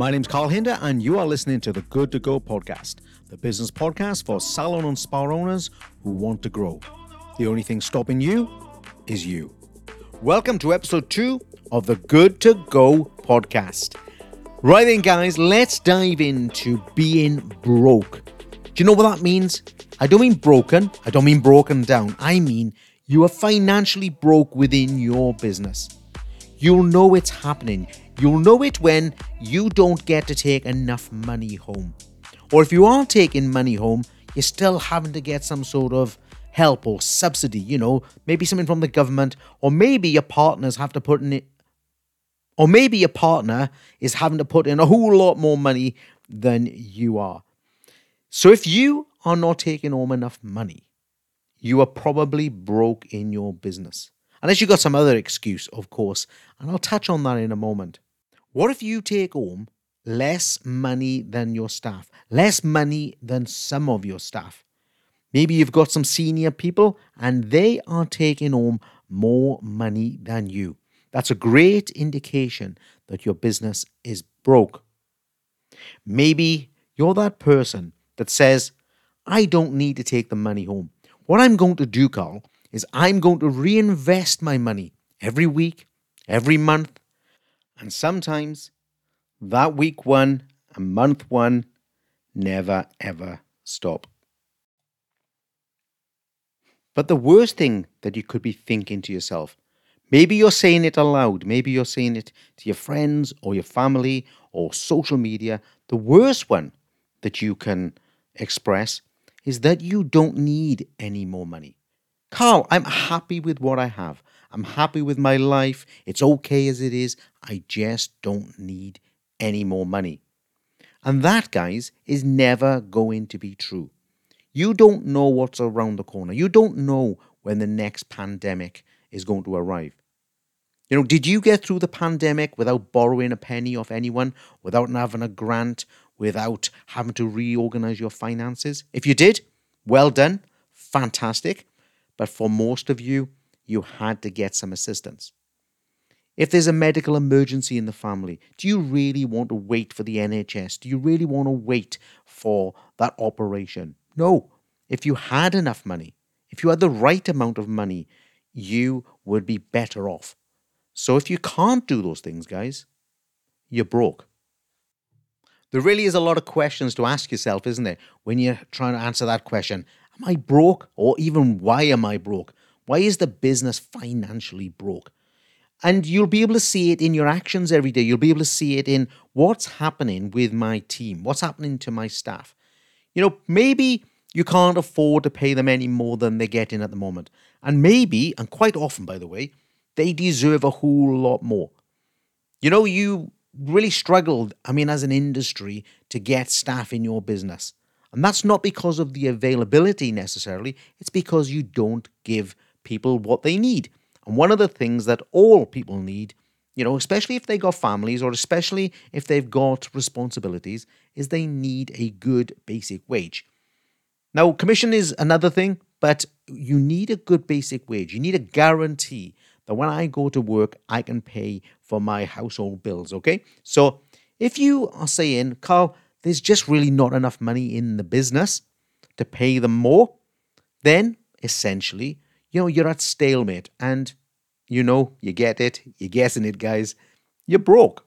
My name's Carl Hinder, and you are listening to the Good to Go podcast, the business podcast for salon and spa owners who want to grow. The only thing stopping you is you. Welcome to episode two of the Good to Go podcast. Right then, guys, let's dive into being broke. Do you know what that means? I don't mean broken, I don't mean broken down. I mean you are financially broke within your business. You'll know it's happening. You'll know it when you don't get to take enough money home. Or if you are taking money home, you're still having to get some sort of help or subsidy, you know, maybe something from the government, or maybe your partners have to put in it, or maybe your partner is having to put in a whole lot more money than you are. So if you are not taking home enough money, you are probably broke in your business. Unless you've got some other excuse, of course, and I'll touch on that in a moment. What if you take home less money than your staff, less money than some of your staff? Maybe you've got some senior people and they are taking home more money than you. That's a great indication that your business is broke. Maybe you're that person that says, I don't need to take the money home. What I'm going to do, Carl, is I'm going to reinvest my money every week, every month, and sometimes that week one and month one never ever stop. But the worst thing that you could be thinking to yourself, maybe you're saying it aloud, maybe you're saying it to your friends or your family or social media, the worst one that you can express is that you don't need any more money. Carl, I'm happy with what I have. I'm happy with my life. It's okay as it is. I just don't need any more money. And that, guys, is never going to be true. You don't know what's around the corner. You don't know when the next pandemic is going to arrive. You know, did you get through the pandemic without borrowing a penny off anyone, without having a grant, without having to reorganize your finances? If you did, well done, fantastic. But for most of you, you had to get some assistance. If there's a medical emergency in the family, do you really want to wait for the NHS? Do you really want to wait for that operation? No. If you had enough money, if you had the right amount of money, you would be better off. So if you can't do those things, guys, you're broke. There really is a lot of questions to ask yourself, isn't there, when you're trying to answer that question Am I broke? Or even why am I broke? Why is the business financially broke? And you'll be able to see it in your actions every day. You'll be able to see it in what's happening with my team, what's happening to my staff. You know, maybe you can't afford to pay them any more than they're getting at the moment. And maybe, and quite often, by the way, they deserve a whole lot more. You know, you really struggled, I mean, as an industry, to get staff in your business. And that's not because of the availability necessarily, it's because you don't give people what they need. And one of the things that all people need, you know, especially if they got families or especially if they've got responsibilities, is they need a good basic wage. Now, commission is another thing, but you need a good basic wage. You need a guarantee that when I go to work, I can pay for my household bills, okay? So if you are saying, Carl, there's just really not enough money in the business to pay them more, then essentially, you know, you're at stalemate and you know, you get it, you're guessing it, guys, you're broke.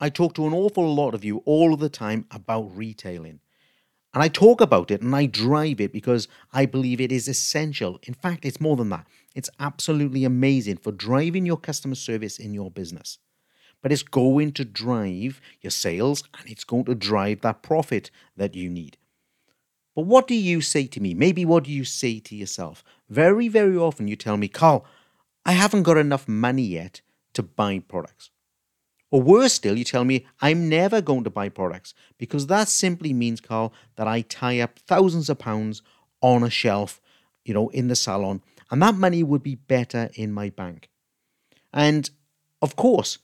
I talk to an awful lot of you all the time about retailing. And I talk about it and I drive it because I believe it is essential. In fact, it's more than that. It's absolutely amazing for driving your customer service in your business but it's going to drive your sales and it's going to drive that profit that you need. But what do you say to me? Maybe what do you say to yourself? Very, very often you tell me, Carl, I haven't got enough money yet to buy products. Or worse still, you tell me I'm never going to buy products because that simply means, Carl, that I tie up thousands of pounds on a shelf, you know, in the salon, and that money would be better in my bank. And of course,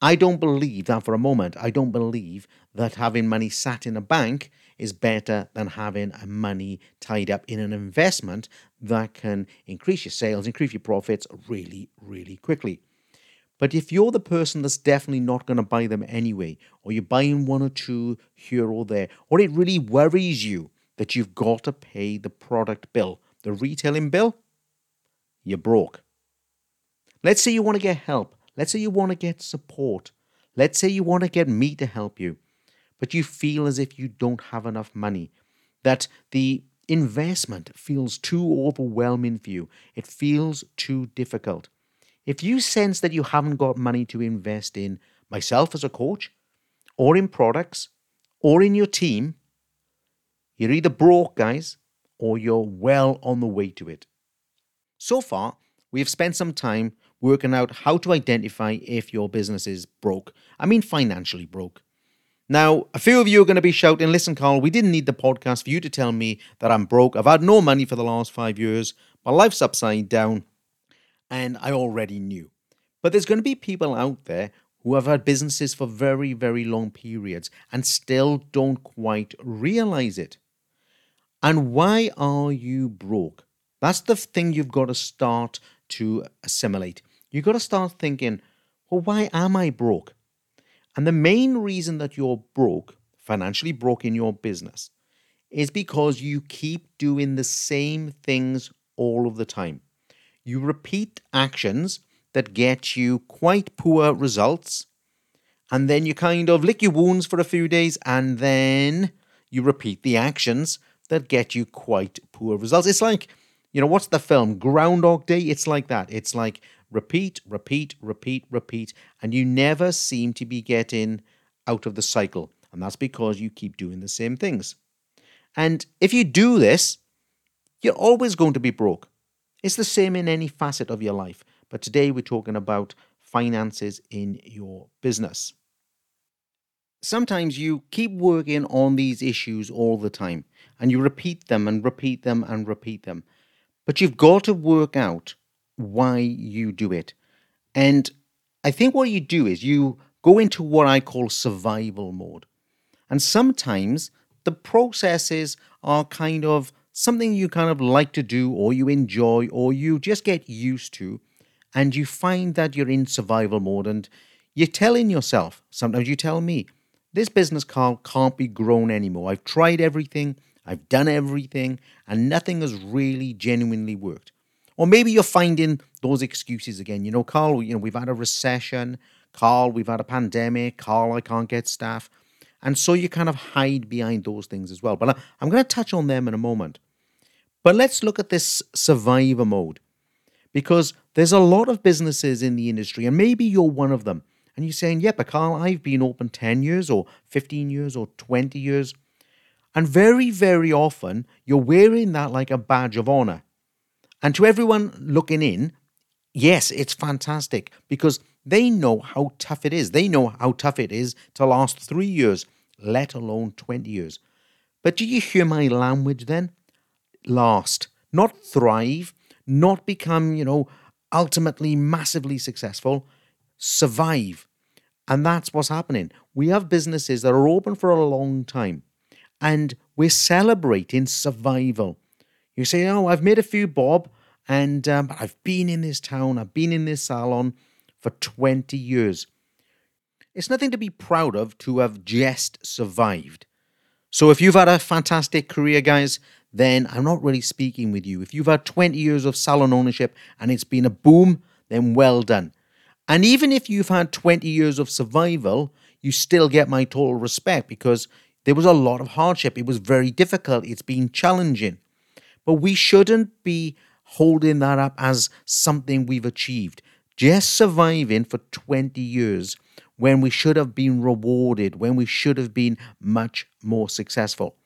I don't believe that for a moment. I don't believe that having money sat in a bank is better than having money tied up in an investment that can increase your sales, increase your profits really, really quickly. But if you're the person that's definitely not going to buy them anyway, or you're buying one or two here or there, or it really worries you that you've got to pay the product bill, the retailing bill, you're broke. Let's say you want to get help. Let's say you want to get support. Let's say you want to get me to help you, but you feel as if you don't have enough money, that the investment feels too overwhelming for you, it feels too difficult. If you sense that you haven't got money to invest in myself as a coach, or in products, or in your team, you're either broke, guys, or you're well on the way to it. So far, we have spent some time working out how to identify if your business is broke. I mean, financially broke. Now, a few of you are going to be shouting, listen, Carl, we didn't need the podcast for you to tell me that I'm broke. I've had no money for the last five years. My life's upside down and I already knew. But there's going to be people out there who have had businesses for very, very long periods and still don't quite realize it. And why are you broke? That's the thing you've got to start to assimilate. You've got to start thinking, well, why am I broke? And the main reason that you're broke, financially broke in your business, is because you keep doing the same things all of the time you repeat actions that get you quite poor results, and then you kind of lick your wounds for a few days, and then you repeat the actions that get you quite poor results. It's like, you know, what's the film? Groundhog Day? It's like that. It's like repeat, repeat, repeat, repeat, and you never seem to be getting out of the cycle. And that's because you keep doing the same things. And if you do this, you're always going to be broke. It's the same in any facet of your life, but today we're talking about finances in your business. Sometimes you keep working on these issues all the time and you repeat them and repeat them and repeat them. But you've got to work out why you do it. And I think what you do is you go into what I call survival mode. And sometimes the processes are kind of something you kind of like to do or you enjoy or you just get used to and you find that you're in survival mode and you're telling yourself, sometimes you tell me, this business Carl can't be grown anymore. I've tried everything, I've done everything, and nothing has really genuinely worked. Or maybe you're finding those excuses again. You know, Carl, you know, we've had a recession, Carl, we've had a pandemic, Carl, I can't get staff. And so you kind of hide behind those things as well. But I'm going to touch on them in a moment. But let's look at this survivor mode because there's a lot of businesses in the industry, and maybe you're one of them. And you're saying, yeah, but Carl, I've been open 10 years or 15 years or 20 years. And very, very often, you're wearing that like a badge of honor. And to everyone looking in, yes, it's fantastic because they know how tough it is. They know how tough it is to last three years, let alone 20 years. But do you hear my language then? Last, not thrive, not become, you know, ultimately massively successful, survive. And that's what's happening. We have businesses that are open for a long time and we're celebrating survival. You say, Oh, I've made a few bob and um, I've been in this town, I've been in this salon for 20 years. It's nothing to be proud of to have just survived. So if you've had a fantastic career, guys, then I'm not really speaking with you. If you've had 20 years of salon ownership and it's been a boom, then well done. And even if you've had 20 years of survival, you still get my total respect because there was a lot of hardship. It was very difficult. It's been challenging. But we shouldn't be holding that up as something we've achieved just surviving for 20 years when we should have been rewarded, when we should have been much more successful.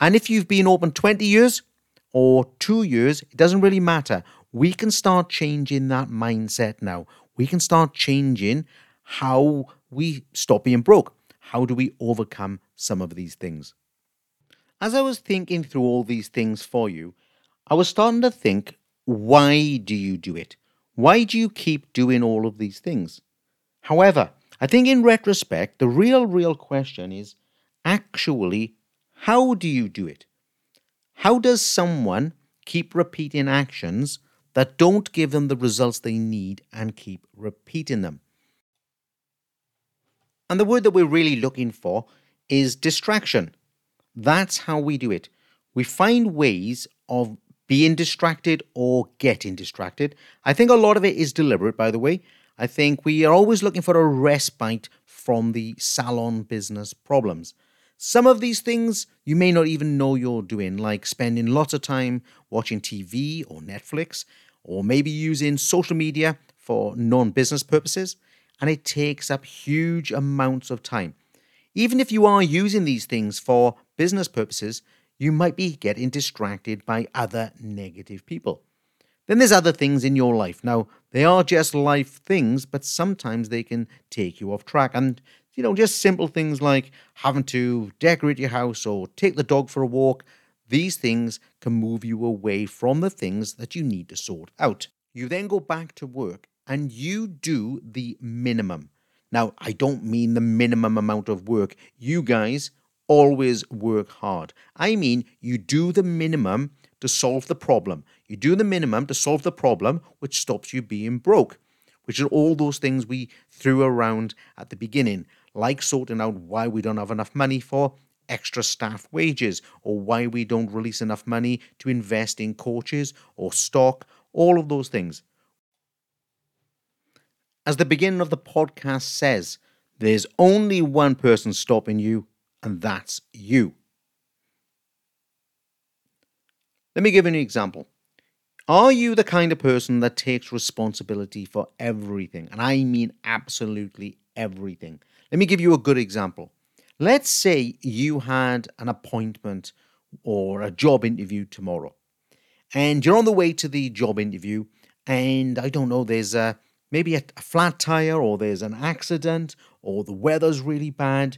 And if you've been open 20 years or two years, it doesn't really matter. We can start changing that mindset now. We can start changing how we stop being broke. How do we overcome some of these things? As I was thinking through all these things for you, I was starting to think why do you do it? Why do you keep doing all of these things? However, I think in retrospect, the real, real question is actually, how do you do it? How does someone keep repeating actions that don't give them the results they need and keep repeating them? And the word that we're really looking for is distraction. That's how we do it. We find ways of being distracted or getting distracted. I think a lot of it is deliberate, by the way. I think we are always looking for a respite from the salon business problems. Some of these things you may not even know you're doing, like spending lots of time watching TV or Netflix, or maybe using social media for non business purposes, and it takes up huge amounts of time. Even if you are using these things for business purposes, you might be getting distracted by other negative people. Then there's other things in your life. Now, they are just life things, but sometimes they can take you off track. And, you know, just simple things like having to decorate your house or take the dog for a walk, these things can move you away from the things that you need to sort out. You then go back to work and you do the minimum. Now, I don't mean the minimum amount of work. You guys always work hard. I mean, you do the minimum to solve the problem. You do the minimum to solve the problem, which stops you being broke, which are all those things we threw around at the beginning, like sorting out why we don't have enough money for extra staff wages or why we don't release enough money to invest in coaches or stock, all of those things. As the beginning of the podcast says, there's only one person stopping you, and that's you. Let me give you an example. Are you the kind of person that takes responsibility for everything? And I mean absolutely everything. Let me give you a good example. Let's say you had an appointment or a job interview tomorrow, and you're on the way to the job interview, and I don't know, there's a maybe a, a flat tire, or there's an accident, or the weather's really bad,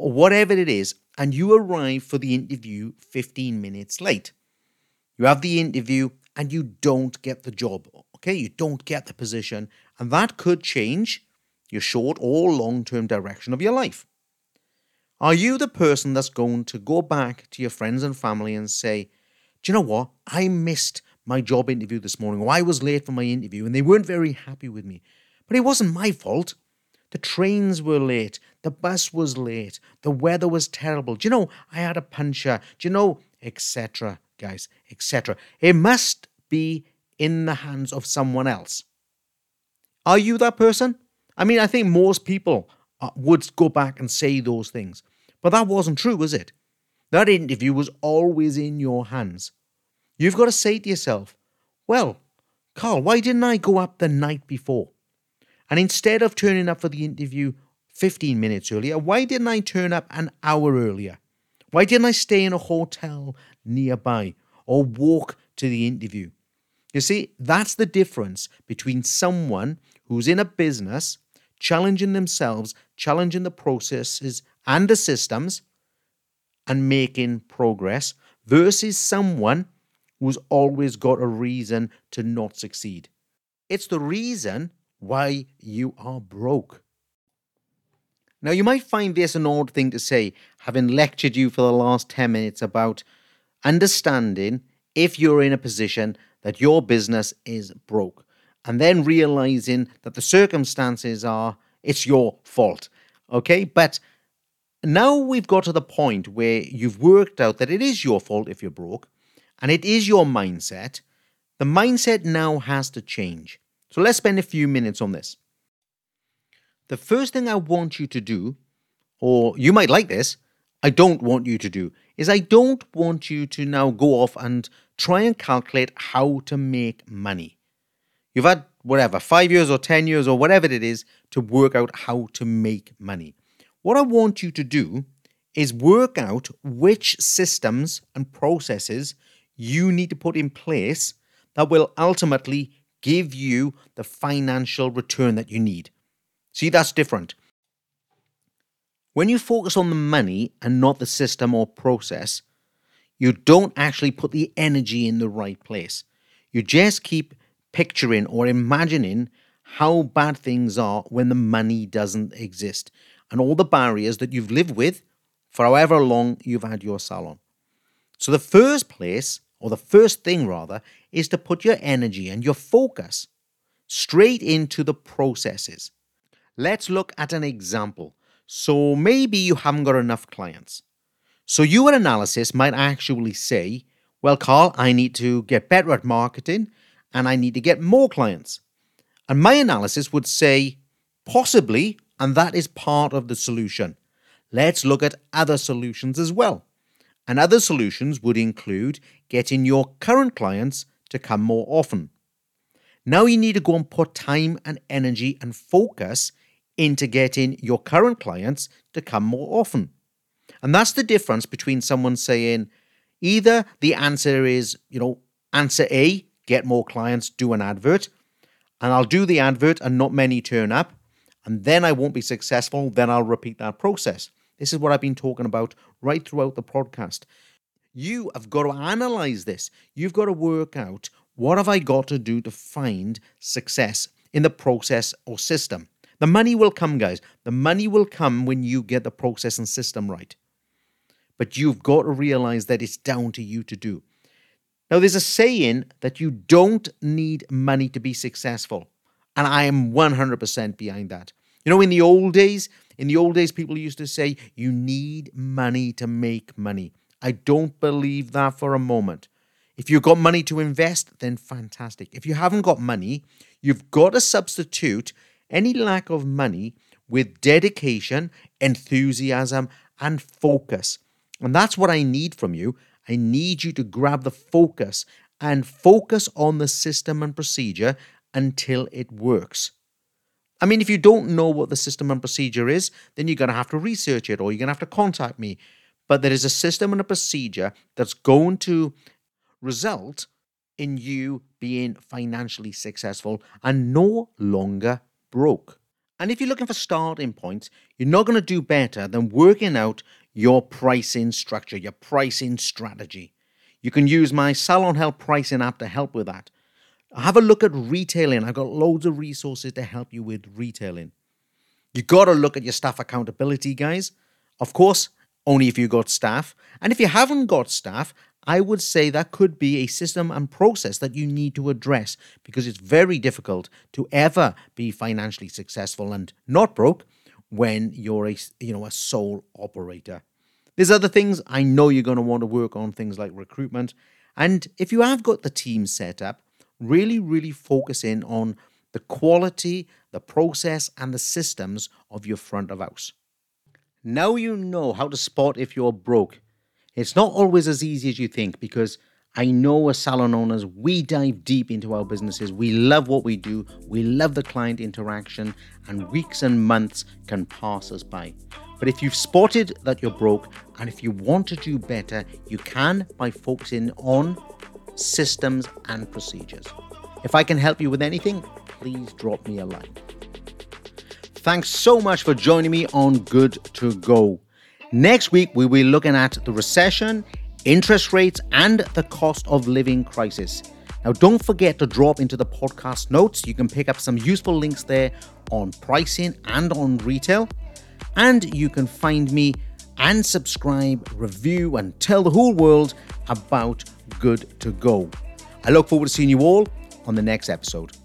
or whatever it is, and you arrive for the interview 15 minutes late. You have the interview and you don't get the job. Okay, you don't get the position, and that could change your short or long term direction of your life. Are you the person that's going to go back to your friends and family and say, Do you know what? I missed my job interview this morning, or I was late for my interview, and they weren't very happy with me. But it wasn't my fault. The trains were late. The bus was late. The weather was terrible. Do you know, I had a puncture. Do you know, etc., guys, etc. It must be in the hands of someone else. Are you that person? I mean, I think most people uh, would go back and say those things. But that wasn't true, was it? That interview was always in your hands. You've got to say to yourself, well, Carl, why didn't I go up the night before? And instead of turning up for the interview 15 minutes earlier, why didn't I turn up an hour earlier? Why didn't I stay in a hotel nearby or walk to the interview? You see, that's the difference between someone who's in a business, challenging themselves, challenging the processes and the systems, and making progress, versus someone who's always got a reason to not succeed. It's the reason why you are broke. Now, you might find this an odd thing to say, having lectured you for the last 10 minutes about understanding if you're in a position that your business is broke, and then realizing that the circumstances are it's your fault. Okay, but now we've got to the point where you've worked out that it is your fault if you're broke, and it is your mindset. The mindset now has to change. So let's spend a few minutes on this. The first thing I want you to do, or you might like this, I don't want you to do, is I don't want you to now go off and try and calculate how to make money. You've had whatever, five years or 10 years or whatever it is to work out how to make money. What I want you to do is work out which systems and processes you need to put in place that will ultimately give you the financial return that you need. See, that's different. When you focus on the money and not the system or process, you don't actually put the energy in the right place. You just keep picturing or imagining how bad things are when the money doesn't exist and all the barriers that you've lived with for however long you've had your salon. So, the first place or the first thing rather, is to put your energy and your focus straight into the processes. Let's look at an example. So maybe you haven't got enough clients. So your analysis might actually say, well, Carl, I need to get better at marketing and I need to get more clients. And my analysis would say, possibly, and that is part of the solution. Let's look at other solutions as well. And other solutions would include getting your current clients to come more often. Now you need to go and put time and energy and focus into getting your current clients to come more often. And that's the difference between someone saying either the answer is, you know, answer A, get more clients, do an advert, and I'll do the advert and not many turn up, and then I won't be successful, then I'll repeat that process. This is what I've been talking about right throughout the podcast. You have got to analyze this. You've got to work out what have I got to do to find success in the process or system. The money will come, guys. The money will come when you get the process and system right. But you've got to realize that it's down to you to do. Now, there's a saying that you don't need money to be successful. And I am 100% behind that. You know, in the old days, in the old days, people used to say, you need money to make money. I don't believe that for a moment. If you've got money to invest, then fantastic. If you haven't got money, you've got to substitute any lack of money with dedication, enthusiasm, and focus. And that's what I need from you. I need you to grab the focus and focus on the system and procedure until it works. I mean, if you don't know what the system and procedure is, then you're going to have to research it or you're going to have to contact me. But there is a system and a procedure that's going to result in you being financially successful and no longer broke. And if you're looking for starting points, you're not going to do better than working out your pricing structure, your pricing strategy. You can use my Salon Help pricing app to help with that. Have a look at retailing. I've got loads of resources to help you with retailing. You got to look at your staff accountability, guys. Of course, only if you got staff. And if you haven't got staff, I would say that could be a system and process that you need to address because it's very difficult to ever be financially successful and not broke when you're a you know a sole operator. There's other things I know you're going to want to work on things like recruitment and if you have got the team set up, really, really focus in on the quality, the process, and the systems of your front of house. Now you know how to spot if you're broke. It's not always as easy as you think because I know as salon owners, we dive deep into our businesses. We love what we do, we love the client interaction, and weeks and months can pass us by. But if you've spotted that you're broke and if you want to do better, you can by focusing on systems, and procedures. If I can help you with anything, please drop me a line. Thanks so much for joining me on Good to Go. Next week, we will be looking at the recession, interest rates, and the cost of living crisis. Now, don't forget to drop into the podcast notes. You can pick up some useful links there on pricing and on retail. And you can find me and subscribe, review, and tell the whole world about good to go. I look forward to seeing you all on the next episode.